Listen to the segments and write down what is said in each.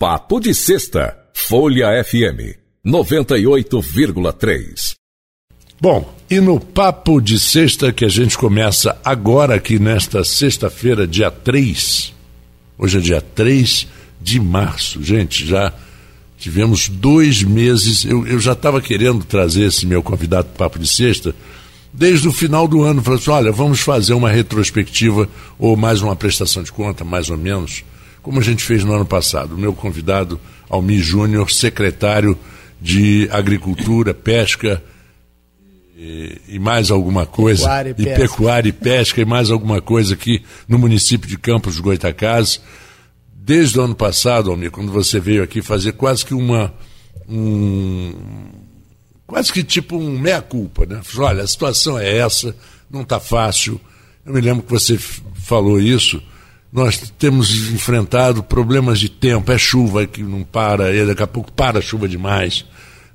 Papo de Sexta, Folha FM 98,3. Bom, e no Papo de Sexta que a gente começa agora aqui nesta sexta-feira, dia 3. Hoje é dia 3 de março. Gente, já tivemos dois meses. Eu, eu já estava querendo trazer esse meu convidado para Papo de Sexta desde o final do ano. Falei assim: olha, vamos fazer uma retrospectiva ou mais uma prestação de conta, mais ou menos como a gente fez no ano passado. O meu convidado, Almir Júnior, secretário de Agricultura, Pesca e, e mais alguma coisa. Pecuária e, e pecuária e pesca e mais alguma coisa aqui no município de Campos de Goitacazes. Desde o ano passado, Almir, quando você veio aqui fazer quase que uma. Um, quase que tipo um meia-culpa, né? Olha, a situação é essa, não está fácil. Eu me lembro que você falou isso nós temos enfrentado problemas de tempo, é chuva que não para, e daqui a pouco para a chuva demais,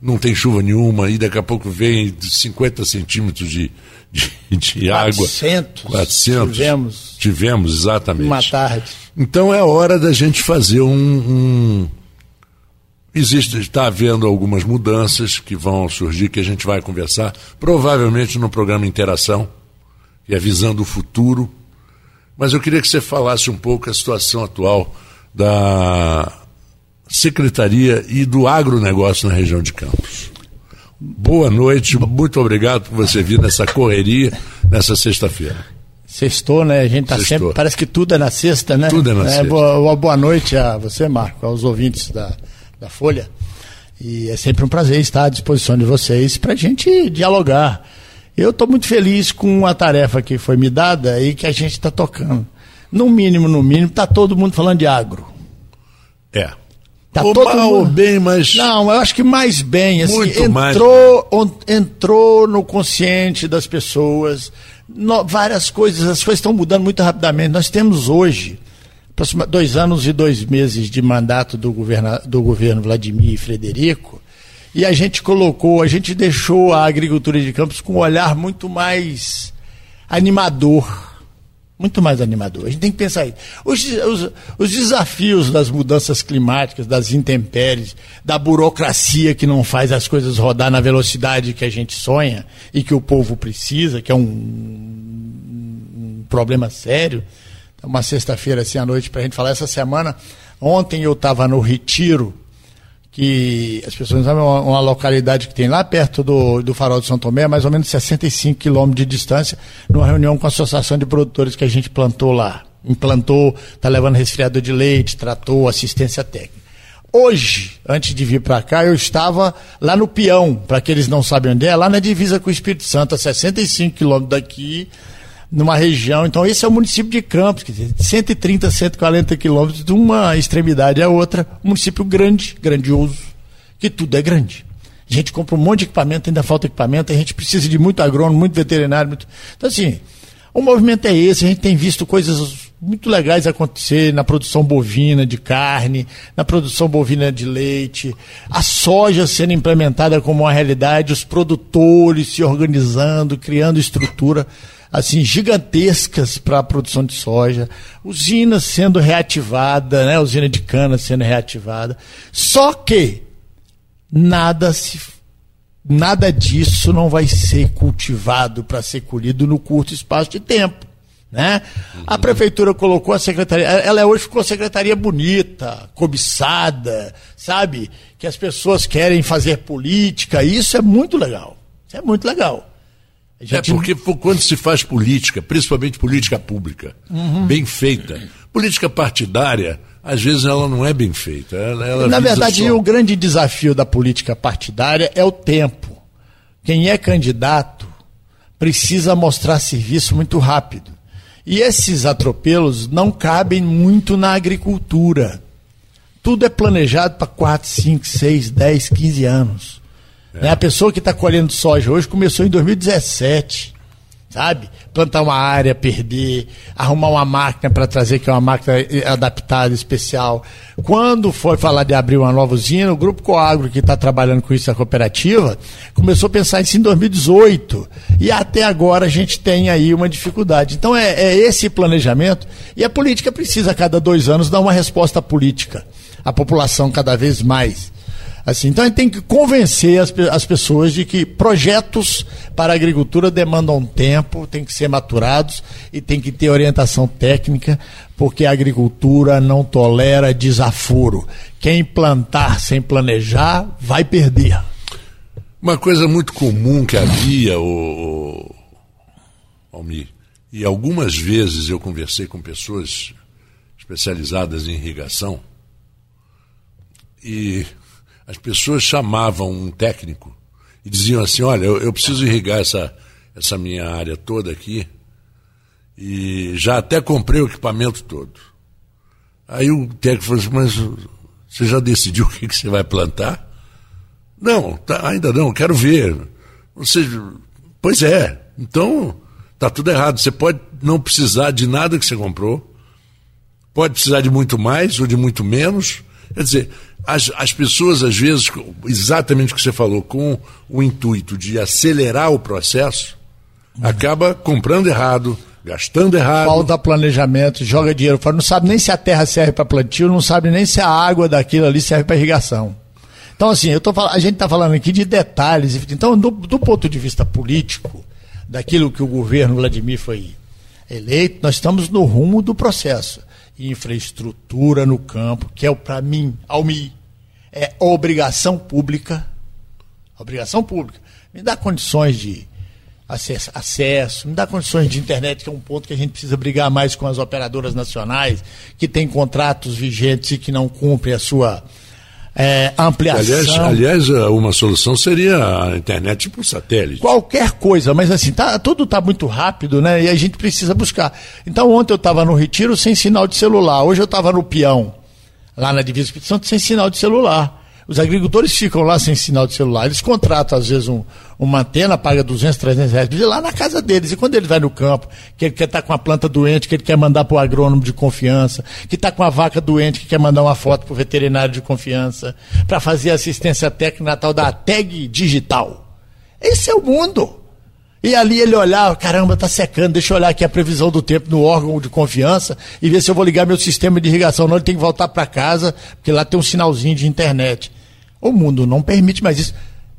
não tem chuva nenhuma, e daqui a pouco vem 50 centímetros de, de, de 400, água. 400. Tivemos. Tivemos, exatamente. Uma tarde. Então é hora da gente fazer um. um... Existe, está havendo algumas mudanças que vão surgir, que a gente vai conversar, provavelmente no programa Interação, e avisando o futuro mas eu queria que você falasse um pouco a situação atual da Secretaria e do agronegócio na região de Campos. Boa noite, muito obrigado por você vir nessa correria nessa sexta-feira. Sextou, né? A gente tá Sextou. sempre. Parece que tudo é na sexta, né? Tudo é na é, sexta. Boa, boa noite a você, Marco, aos ouvintes da, da Folha. E é sempre um prazer estar à disposição de vocês para a gente dialogar eu estou muito feliz com a tarefa que foi me dada e que a gente está tocando. No mínimo, no mínimo, está todo mundo falando de agro. É. Tá ou todo mal mundo... bem, mas. Não, eu acho que mais bem. Assim, Muito entrou, mais. entrou no consciente das pessoas. No, várias coisas, as coisas estão mudando muito rapidamente. Nós temos hoje, dois anos e dois meses de mandato do, governa, do governo Vladimir e Frederico, e a gente colocou, a gente deixou a agricultura de campos com um olhar muito mais animador. Muito mais animador. A gente tem que pensar aí. Os, os, os desafios das mudanças climáticas, das intempéries, da burocracia que não faz as coisas rodar na velocidade que a gente sonha e que o povo precisa, que é um, um problema sério. Uma sexta-feira assim à noite para a gente falar. Essa semana, ontem eu estava no Retiro, que as pessoas sabem, uma, uma, localidade que tem lá perto do, do Farol de São Tomé, mais ou menos 65 quilômetros de distância, numa reunião com a Associação de Produtores que a gente plantou lá. Implantou, está levando resfriador de leite, tratou, assistência técnica. Hoje, antes de vir para cá, eu estava lá no Peão, para aqueles não sabem onde é, lá na divisa com o Espírito Santo, a 65 quilômetros daqui, numa região. Então, esse é o município de Campos, quer dizer, 130, 140 quilômetros de uma extremidade à outra. Um município grande, grandioso, que tudo é grande. A gente compra um monte de equipamento, ainda falta equipamento, a gente precisa de muito agrônomo, muito veterinário. Muito... Então, assim, o movimento é esse, a gente tem visto coisas muito legais acontecer na produção bovina de carne, na produção bovina de leite, a soja sendo implementada como uma realidade, os produtores se organizando, criando estrutura assim gigantescas para a produção de soja, usinas sendo reativada, né, usina de cana sendo reativada. Só que nada se nada disso não vai ser cultivado para ser colhido no curto espaço de tempo. Né? Uhum. A prefeitura colocou a secretaria, ela hoje ficou secretaria bonita, cobiçada, sabe? Que as pessoas querem fazer política, isso é muito legal. Isso é muito legal. É porque quando se faz política, principalmente política pública, uhum. bem feita, política partidária, às vezes ela não é bem feita. Ela, ela Na verdade, só... o grande desafio da política partidária é o tempo. Quem é candidato precisa mostrar serviço muito rápido. E esses atropelos não cabem muito na agricultura. Tudo é planejado para 4, 5, 6, 10, 15 anos. É. Né? A pessoa que está colhendo soja hoje começou em 2017 sabe? Plantar uma área, perder, arrumar uma máquina para trazer, que é uma máquina adaptada, especial. Quando foi falar de abrir uma nova usina, o Grupo Coagro, que está trabalhando com isso, a cooperativa, começou a pensar isso em 2018. E até agora a gente tem aí uma dificuldade. Então é, é esse planejamento, e a política precisa, a cada dois anos, dar uma resposta política. a população cada vez mais. Assim, então a gente tem que convencer as, as pessoas de que projetos para a agricultura demandam tempo, tem que ser maturados e tem que ter orientação técnica, porque a agricultura não tolera desaforo. Quem plantar sem planejar vai perder. Uma coisa muito comum que havia, o, Almir, e algumas vezes eu conversei com pessoas especializadas em irrigação, e as pessoas chamavam um técnico e diziam assim: Olha, eu, eu preciso irrigar essa, essa minha área toda aqui, e já até comprei o equipamento todo. Aí o técnico falou assim: Mas você já decidiu o que, que você vai plantar? Não, tá, ainda não, quero ver. Você, pois é, então tá tudo errado. Você pode não precisar de nada que você comprou, pode precisar de muito mais ou de muito menos. Quer dizer, as, as pessoas, às vezes, exatamente o que você falou, com o intuito de acelerar o processo, uhum. acaba comprando errado, gastando errado. Falta planejamento, joga dinheiro fora, não sabe nem se a terra serve para plantio, não sabe nem se a água daquilo ali serve para irrigação. Então, assim, eu tô, a gente está falando aqui de detalhes. Então, do, do, ponto de vista político, daquilo que o governo Vladimir foi eleito, nós estamos no rumo do processo. Infraestrutura no campo, que é, para mim, Almi, é obrigação pública. Obrigação pública. Me dá condições de acesso, acesso, me dá condições de internet, que é um ponto que a gente precisa brigar mais com as operadoras nacionais, que têm contratos vigentes e que não cumprem a sua é, ampliação. Aliás, aliás, uma solução seria a internet por satélite. Qualquer coisa, mas assim, tá, tudo está muito rápido, né? E a gente precisa buscar. Então, ontem eu estava no retiro sem sinal de celular. Hoje eu estava no peão, lá na Divisa Espírito Santo, sem sinal de celular. Os agricultores ficam lá sem sinal de celular. Eles contratam, às vezes, um, uma antena, paga 200, 300 reais, de lá na casa deles. E quando ele vai no campo, que ele quer estar tá com a planta doente, que ele quer mandar para o agrônomo de confiança, que está com a vaca doente, que quer mandar uma foto para o veterinário de confiança, para fazer assistência técnica tal da tag digital. Esse é o mundo. E ali ele olhar, caramba, tá secando, deixa eu olhar aqui a previsão do tempo no órgão de confiança e ver se eu vou ligar meu sistema de irrigação. Não, ele tem que voltar para casa, porque lá tem um sinalzinho de internet. O mundo não permite mais isso.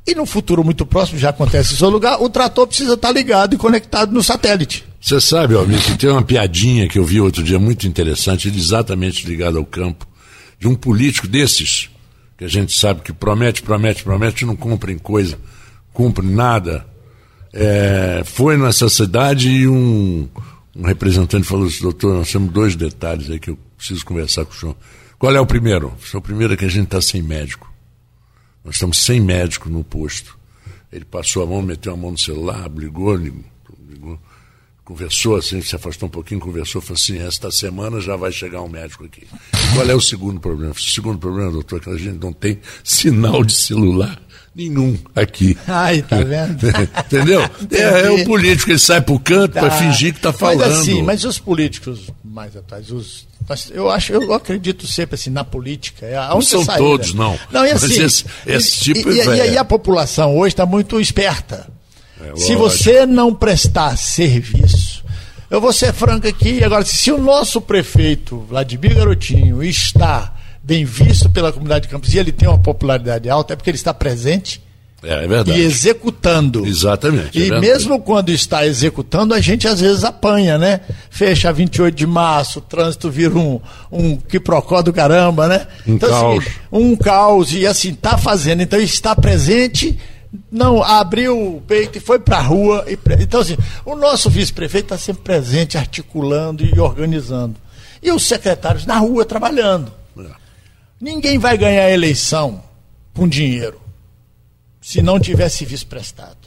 E no futuro muito próximo, já acontece em seu lugar, o trator precisa estar ligado e conectado no satélite. Você sabe, Almir, que tem uma piadinha que eu vi outro dia muito interessante, exatamente ligada ao campo, de um político desses, que a gente sabe que promete, promete, promete, não cumpre coisa, cumpre nada. É, foi nessa cidade e um, um representante falou assim, doutor, nós temos dois detalhes aí que eu preciso conversar com o senhor. Qual é o primeiro? O primeiro é que a gente está sem médico. Nós estamos sem médico no posto. Ele passou a mão, meteu a mão no celular, ligou, ligou, ligou conversou assim, se afastou um pouquinho, conversou, falou assim, esta semana já vai chegar um médico aqui. Qual é o segundo problema? O segundo problema, doutor, é que a gente não tem sinal de celular nenhum aqui. Ai, tá vendo? Entendeu? é, é, o político, ele sai pro canto tá. para fingir que está falando. Mas assim, mas os políticos mais atuais, os eu acho, eu acredito sempre assim na política. É não são saída. todos, não. Não, e assim. Esse, esse tipo e, e, e, a população hoje está muito esperta. É, se você não prestar serviço, eu vou ser franco aqui, agora, se o nosso prefeito, Vladimir Garotinho, está bem visto pela comunidade de Campos e ele tem uma popularidade alta, é porque ele está presente é, é verdade. E executando. Exatamente. É e mesmo quando está executando, a gente às vezes apanha, né? Fecha 28 de março, o trânsito vira um, um quiprocó do caramba, né? Um então, assim, caos. Assim, um caos, e assim, está fazendo. Então está presente, não abriu o peito e foi para a rua. E, então, assim, o nosso vice-prefeito está sempre presente, articulando e organizando. E os secretários na rua trabalhando. É. Ninguém vai ganhar a eleição com dinheiro se não tiver serviço prestado.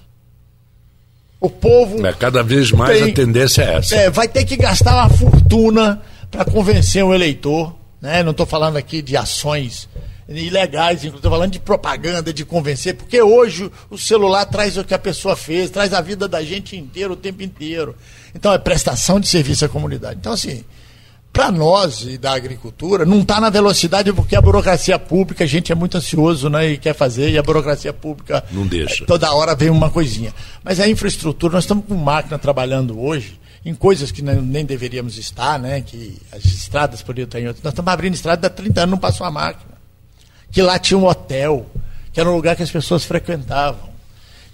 O povo. É, cada vez mais tem, a tendência é essa. É, vai ter que gastar uma fortuna para convencer o eleitor. Né? Não estou falando aqui de ações ilegais, estou falando de propaganda, de convencer, porque hoje o celular traz o que a pessoa fez, traz a vida da gente inteira, o tempo inteiro. Então é prestação de serviço à comunidade. Então, assim, para nós e da agricultura, não está na velocidade porque a burocracia pública, a gente é muito ansioso né, e quer fazer, e a burocracia pública. Não deixa. Toda hora vem uma coisinha. Mas a infraestrutura, nós estamos com máquina trabalhando hoje em coisas que nem deveríamos estar, né? Que as estradas poderiam estar em outras. Nós estamos abrindo estrada há 30 anos, não passou a máquina. que lá tinha um hotel, que era um lugar que as pessoas frequentavam.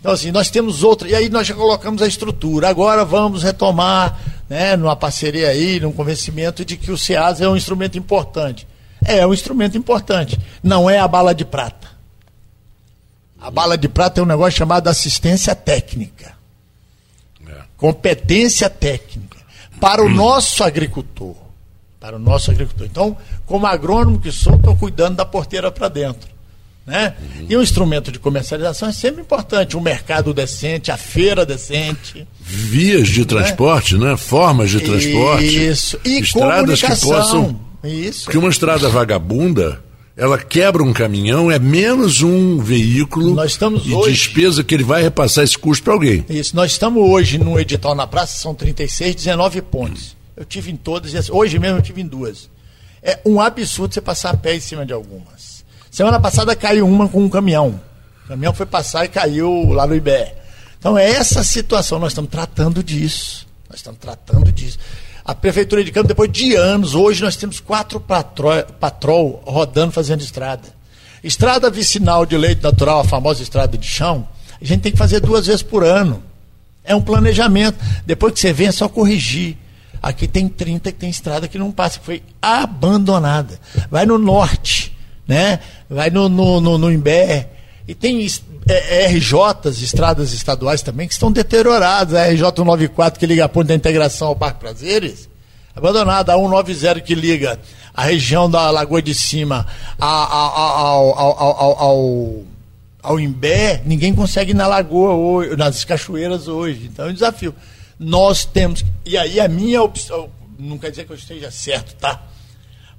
Então, assim, nós temos outra. E aí nós já colocamos a estrutura. Agora vamos retomar, né, numa parceria aí, num convencimento de que o SEAS é um instrumento importante. É, é um instrumento importante. Não é a bala de prata. A bala de prata é um negócio chamado assistência técnica. É. Competência técnica. Para o nosso agricultor. Para o nosso agricultor. Então, como agrônomo que sou, estou cuidando da porteira para dentro. Né? Uhum. E um instrumento de comercialização é sempre importante, um mercado decente, a feira decente. Vias de transporte, né? Formas de transporte. Isso. E estradas que possam. Isso. Porque uma estrada vagabunda, ela quebra um caminhão, é menos um veículo nós estamos e hoje, despesa que ele vai repassar esse custo para alguém. Isso, nós estamos hoje no edital na praça, são 36, 19 pontes. Eu tive em todas, hoje mesmo eu tive em duas. É um absurdo você passar a pé em cima de algumas. Semana passada caiu uma com um caminhão. O caminhão foi passar e caiu lá no IBE. Então, é essa situação, nós estamos tratando disso. Nós estamos tratando disso. A Prefeitura de Campos, depois de anos, hoje nós temos quatro patrol, patrol rodando fazendo estrada. Estrada vicinal de leite natural, a famosa estrada de chão, a gente tem que fazer duas vezes por ano. É um planejamento. Depois que você vem, é só corrigir. Aqui tem 30 que tem estrada que não passa, que foi abandonada. Vai no norte né? vai no, no, no, no Imbé. E tem é, RJs, estradas estaduais também, que estão deterioradas. A RJ 194 que liga a ponte da integração ao Parque Prazeres, abandonada. A 190 que liga a região da Lagoa de Cima ao, ao, ao, ao Imbé, ninguém consegue ir na Lagoa, hoje, nas cachoeiras hoje. Então é um desafio. Nós temos. E aí a minha opção. Não quer dizer que eu esteja certo, tá?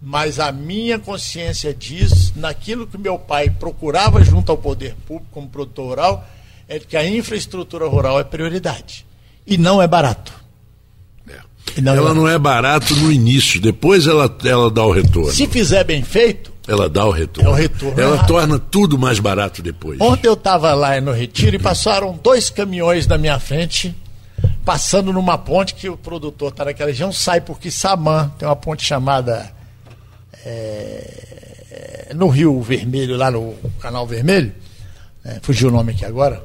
Mas a minha consciência diz, naquilo que meu pai procurava junto ao poder público como produtor rural, é que a infraestrutura rural é prioridade. E não é barato. É. Não ela é não é barato no início, depois ela, ela dá o retorno. Se fizer bem feito. Ela dá o retorno. É o retorno. Ela é torna tudo mais barato depois. Ontem eu estava lá no Retiro e passaram dois caminhões na minha frente, passando numa ponte que o produtor está naquela região, sai porque Samã tem uma ponte chamada é, no Rio Vermelho, lá no Canal Vermelho, é, fugiu o nome aqui agora,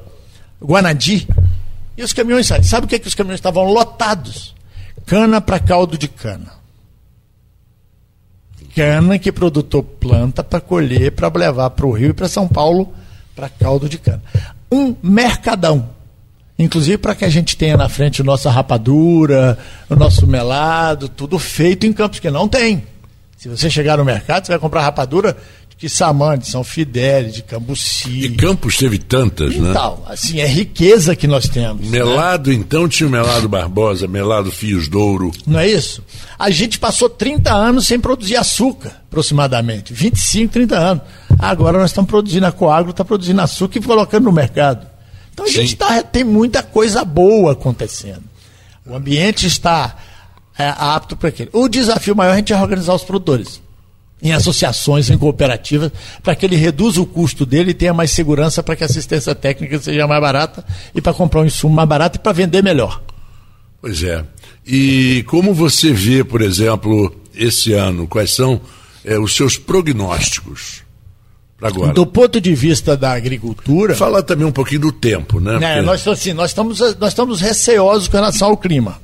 Guanadi, e os caminhões saem. Sabe o que, é que os caminhões estavam lotados? Cana para caldo de cana. Cana que produtor planta para colher, para levar para o Rio e para São Paulo para caldo de cana. Um mercadão. Inclusive para que a gente tenha na frente nossa rapadura, o nosso melado, tudo feito em Campos, que não tem. Se você chegar no mercado, você vai comprar rapadura de Quissamã, de São Fidélis, de Cambuci. E Campos teve tantas, né? Então, assim, é riqueza que nós temos. Né? Melado, né? então, tinha o Melado Barbosa, Melado Fios Douro. Não é isso? A gente passou 30 anos sem produzir açúcar, aproximadamente. 25, 30 anos. Agora nós estamos produzindo, a Coagro está produzindo açúcar e colocando no mercado. Então a gente tá, tem muita coisa boa acontecendo. O ambiente está é, apto para aquele. O desafio maior é a gente é organizar os produtores em associações, em cooperativas, para que ele reduza o custo dele e tenha mais segurança para que a assistência técnica seja mais barata e para comprar um insumo mais barato e para vender melhor. Pois é. E como você vê, por exemplo, esse ano, quais são é, os seus prognósticos? Agora. Do ponto de vista da agricultura. Fala também um pouquinho do tempo, né? né Porque... nós, assim, nós, estamos, nós estamos receosos com relação ao clima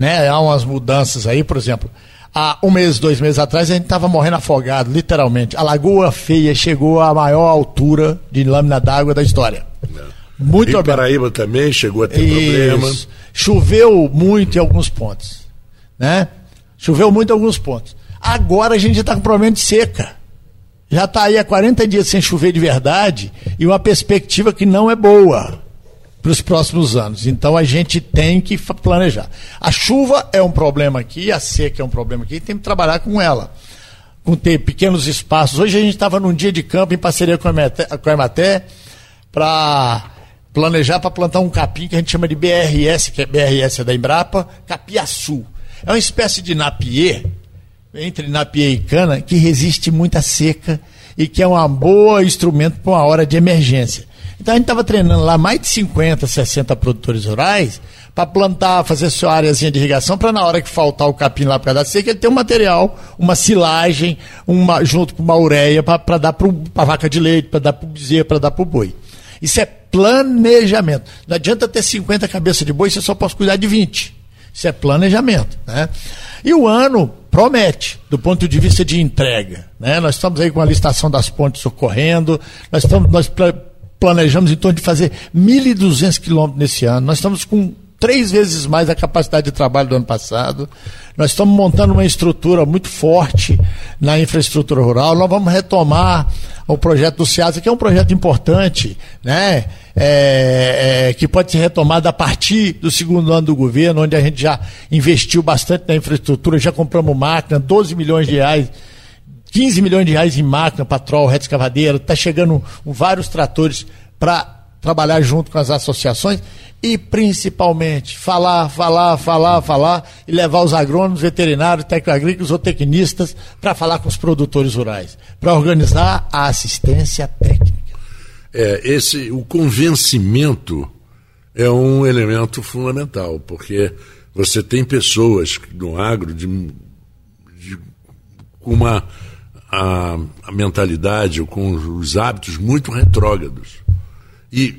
né? Há umas mudanças aí, por exemplo, há um mês, dois meses atrás, a gente estava morrendo afogado, literalmente. A Lagoa Feia chegou à maior altura de lâmina d'água da história. Muito Rio Paraíba também chegou a ter Isso. problemas. Choveu muito em alguns pontos. Né? Choveu muito em alguns pontos. Agora a gente está com problema de seca. Já está aí há 40 dias sem chover de verdade e uma perspectiva que não é boa para os próximos anos. Então a gente tem que planejar. A chuva é um problema aqui, a seca é um problema aqui, tem que trabalhar com ela. Com ter pequenos espaços. Hoje a gente estava num dia de campo em parceria com a Ematé para planejar para plantar um capim que a gente chama de BRS, que é BRS é da Embrapa, capiaçu. É uma espécie de napier, entre napier e cana, que resiste muito à seca e que é um bom instrumento para uma hora de emergência. Então a gente estava treinando lá mais de 50, 60 produtores rurais para plantar, fazer sua áreazinha de irrigação, para na hora que faltar o capim lá para da seca, ele ter um material, uma silagem, uma, junto com uma ureia para dar para a vaca de leite, para dar para o bezerro, para dar para o boi. Isso é planejamento. Não adianta ter 50 cabeças de boi, você só pode cuidar de 20. Isso é planejamento. Né? E o ano promete, do ponto de vista de entrega. Né? Nós estamos aí com a licitação das pontes ocorrendo, nós, estamos, nós planejamos em torno de fazer 1.200 quilômetros nesse ano, nós estamos com três vezes mais a capacidade de trabalho do ano passado. Nós estamos montando uma estrutura muito forte na infraestrutura rural. Nós vamos retomar o projeto do SEASA, que é um projeto importante, né? É, é, que pode ser retomado a partir do segundo ano do governo, onde a gente já investiu bastante na infraestrutura, já compramos máquina, 12 milhões de reais 15 milhões de reais em máquina, patrol, reta escavadeira, está chegando vários tratores para trabalhar junto com as associações e principalmente falar, falar, falar, falar e levar os agrônomos, veterinários, técnicos ou tecnistas para falar com os produtores rurais, para organizar a assistência técnica. É, esse, o convencimento é um elemento fundamental, porque você tem pessoas no agro de, de uma a, a mentalidade ou com os hábitos muito retrógrados. E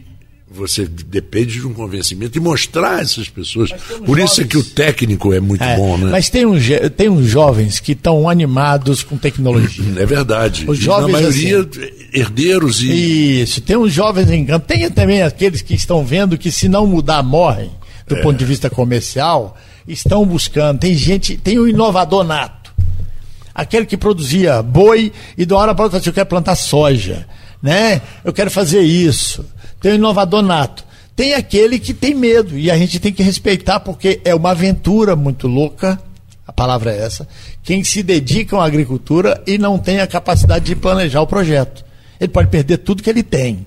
você depende de um convencimento e mostrar essas pessoas. Por jovens... isso é que o técnico é muito é, bom, né? Mas tem, um, tem uns jovens que estão animados com tecnologia. É verdade. Os jovens, Na maioria, assim, herdeiros e. Isso, tem uns jovens em campo. Tem também aqueles que estão vendo que se não mudar, morrem, do é. ponto de vista comercial, estão buscando. Tem gente, tem o um inovador nato. Aquele que produzia boi e da hora para outra, eu quero plantar soja, né? Eu quero fazer isso tem o inovador nato. Tem aquele que tem medo, e a gente tem que respeitar, porque é uma aventura muito louca, a palavra é essa, quem se dedica à agricultura e não tem a capacidade de planejar o projeto. Ele pode perder tudo que ele tem.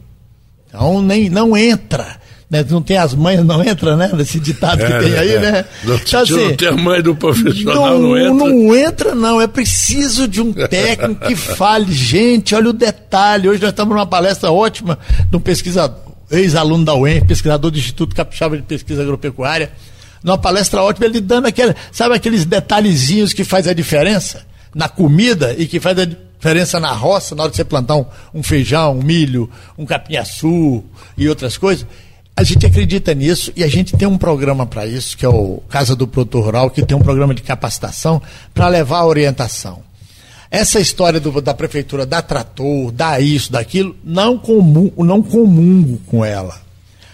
Então nem, não entra. Né? Não tem as mães, não entra, né? Nesse ditado é, que tem aí, é. né? Não, então, assim, não tem a mãe do profissional, não, não entra. Não entra, não. É preciso de um técnico que fale, gente, olha o detalhe. Hoje nós estamos numa palestra ótima de um pesquisador ex-aluno da UEM, pesquisador do Instituto Capixaba de Pesquisa Agropecuária, numa palestra ótima, ele dando aquele, sabe aqueles detalhezinhos que faz a diferença na comida e que faz a diferença na roça, na hora de você plantar um, um feijão, um milho, um capinhaçu e outras coisas. A gente acredita nisso e a gente tem um programa para isso, que é o Casa do Produtor Rural, que tem um programa de capacitação para levar a orientação. Essa história do, da prefeitura dar trator, dar isso, daquilo, não, comum, não comungo com ela.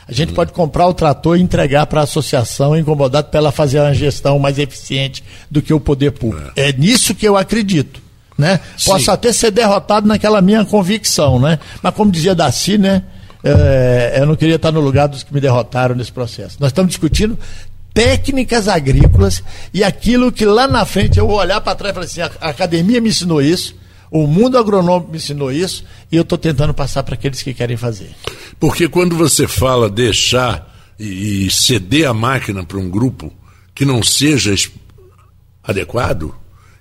A gente pode comprar o trator e entregar para a associação incomodado para ela fazer uma gestão mais eficiente do que o poder público. É, é nisso que eu acredito. Né? Posso até ser derrotado naquela minha convicção, né? Mas como dizia Daci, né? É, eu não queria estar no lugar dos que me derrotaram nesse processo. Nós estamos discutindo técnicas agrícolas e aquilo que lá na frente eu vou olhar para trás e falar assim: a academia me ensinou isso, o mundo agronômico me ensinou isso e eu estou tentando passar para aqueles que querem fazer. Porque quando você fala deixar e, e ceder a máquina para um grupo que não seja adequado,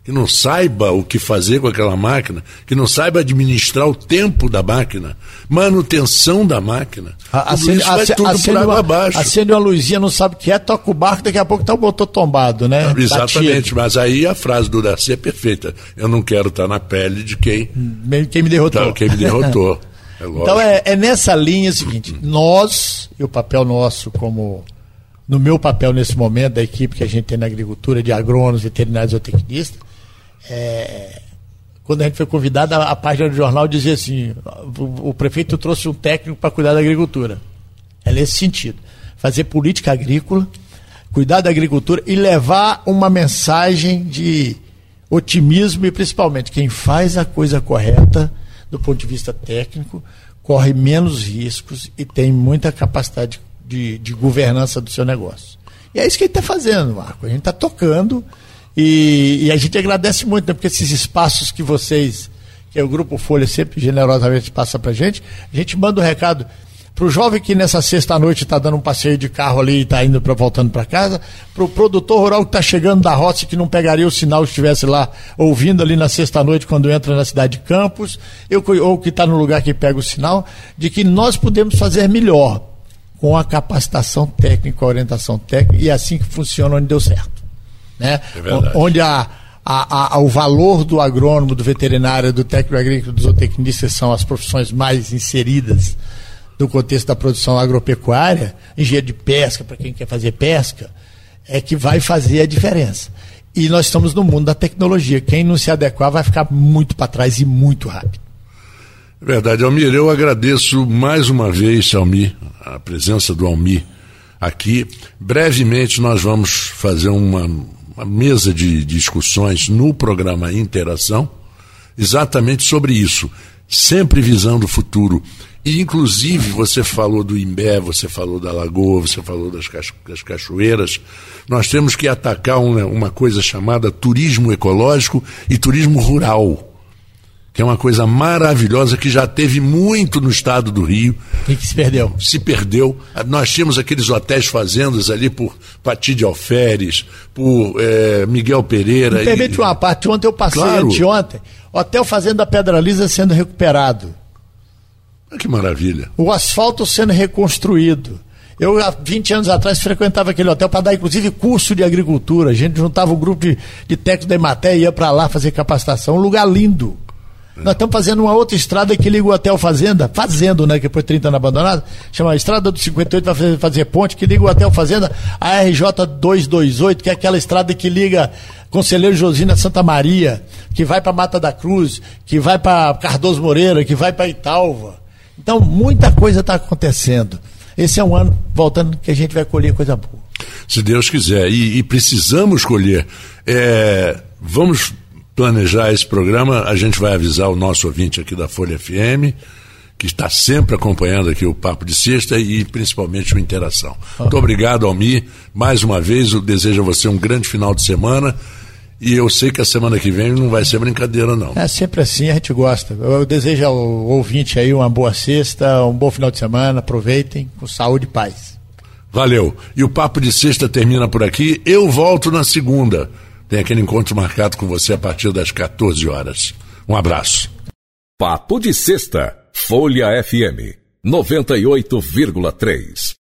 que não saiba o que fazer com aquela máquina, que não saiba administrar o tempo da máquina, manutenção da máquina. A, tudo acende, isso vai tudo acende uma, abaixo. Acende uma luzinha, não sabe o que é, toca o barco, daqui a pouco está o motor tombado, né? Exatamente, mas aí a frase do Darcy é perfeita. Eu não quero estar tá na pele de quem... Quem me derrotou. Tá, quem me derrotou. É então é, é nessa linha seguinte, nós, e o papel nosso como no meu papel nesse momento, da equipe que a gente tem na agricultura, de agrônomos, veterinários ou tecnistas, é, quando a gente foi convidado, a, a, página do jornal dizia assim: o, o prefeito trouxe um técnico para cuidar da agricultura. É nesse sentido. Fazer política agrícola, cuidar da agricultura e levar uma mensagem de otimismo e principalmente quem faz a coisa correta do ponto de vista técnico corre menos riscos e tem muita capacidade de, de governança do seu negócio. E é isso que a gente está fazendo, Marco. A gente está tocando e, e, a gente agradece muito, né, porque esses espaços que vocês, que é o Grupo Folha sempre generosamente passa para gente, a gente manda um recado para o jovem que nessa sexta-noite está dando um passeio de carro ali e está indo para voltando para casa, para o produtor rural que está chegando da roça que não pegaria o sinal se estivesse lá ouvindo ali na sexta-noite quando entra na cidade de Campos, eu, ou que está no lugar que pega o sinal, de que nós podemos fazer melhor com a capacitação técnica, a orientação técnica, e é assim que funciona onde deu certo. Né? É onde a, a, a, o valor do agrônomo, do veterinário, do técnico agrícola, dos zootecnistas são as profissões mais inseridas no contexto da produção agropecuária, engenheiro de pesca, para quem quer fazer pesca, é que vai fazer a diferença. E nós estamos no mundo da tecnologia. Quem não se adequar vai ficar muito para trás e muito rápido. É verdade, Almir. Eu agradeço mais uma vez, Almir, a presença do Almir aqui. Brevemente nós vamos fazer uma, uma mesa de discussões no programa Interação, exatamente sobre isso, sempre visando o futuro. E, inclusive, você falou do Imbé, você falou da Lagoa, você falou das, das cachoeiras. Nós temos que atacar uma, uma coisa chamada turismo ecológico e turismo rural que é uma coisa maravilhosa que já teve muito no estado do Rio. E que se perdeu. Se perdeu. Nós tínhamos aqueles hotéis fazendas ali por Pati de Alferes, por é, Miguel Pereira. Me permite e... uma parte. Ontem eu passei, claro. anteontem, Hotel Fazenda Pedra Lisa sendo recuperado. Que maravilha. O asfalto sendo reconstruído. Eu, há 20 anos atrás, frequentava aquele hotel para dar, inclusive, curso de agricultura. A gente juntava um grupo de, de técnicos da Ematé e ia para lá fazer capacitação. Um lugar lindo. É. Nós estamos fazendo uma outra estrada que liga o Hotel Fazenda, fazendo, né? Que depois de 30 anos abandonado, chama Estrada do 58 para fazer, fazer ponte, que liga o Hotel Fazenda, a RJ 228, que é aquela estrada que liga Conselheiro Josina Santa Maria, que vai para Mata da Cruz, que vai para Cardoso Moreira, que vai para Italva. Então, muita coisa está acontecendo. Esse é um ano, voltando, que a gente vai colher coisa boa. Se Deus quiser. E, e precisamos colher. É, vamos planejar esse programa. A gente vai avisar o nosso ouvinte aqui da Folha FM, que está sempre acompanhando aqui o Papo de Sexta e principalmente o Interação. Muito obrigado, Almir. Mais uma vez, eu desejo a você um grande final de semana. E eu sei que a semana que vem não vai ser brincadeira, não. É sempre assim, a gente gosta. Eu desejo ao ouvinte aí uma boa sexta, um bom final de semana, aproveitem, com saúde e paz. Valeu. E o Papo de Sexta termina por aqui. Eu volto na segunda. Tem aquele encontro marcado com você a partir das 14 horas. Um abraço. Papo de Sexta, Folha FM, 98,3.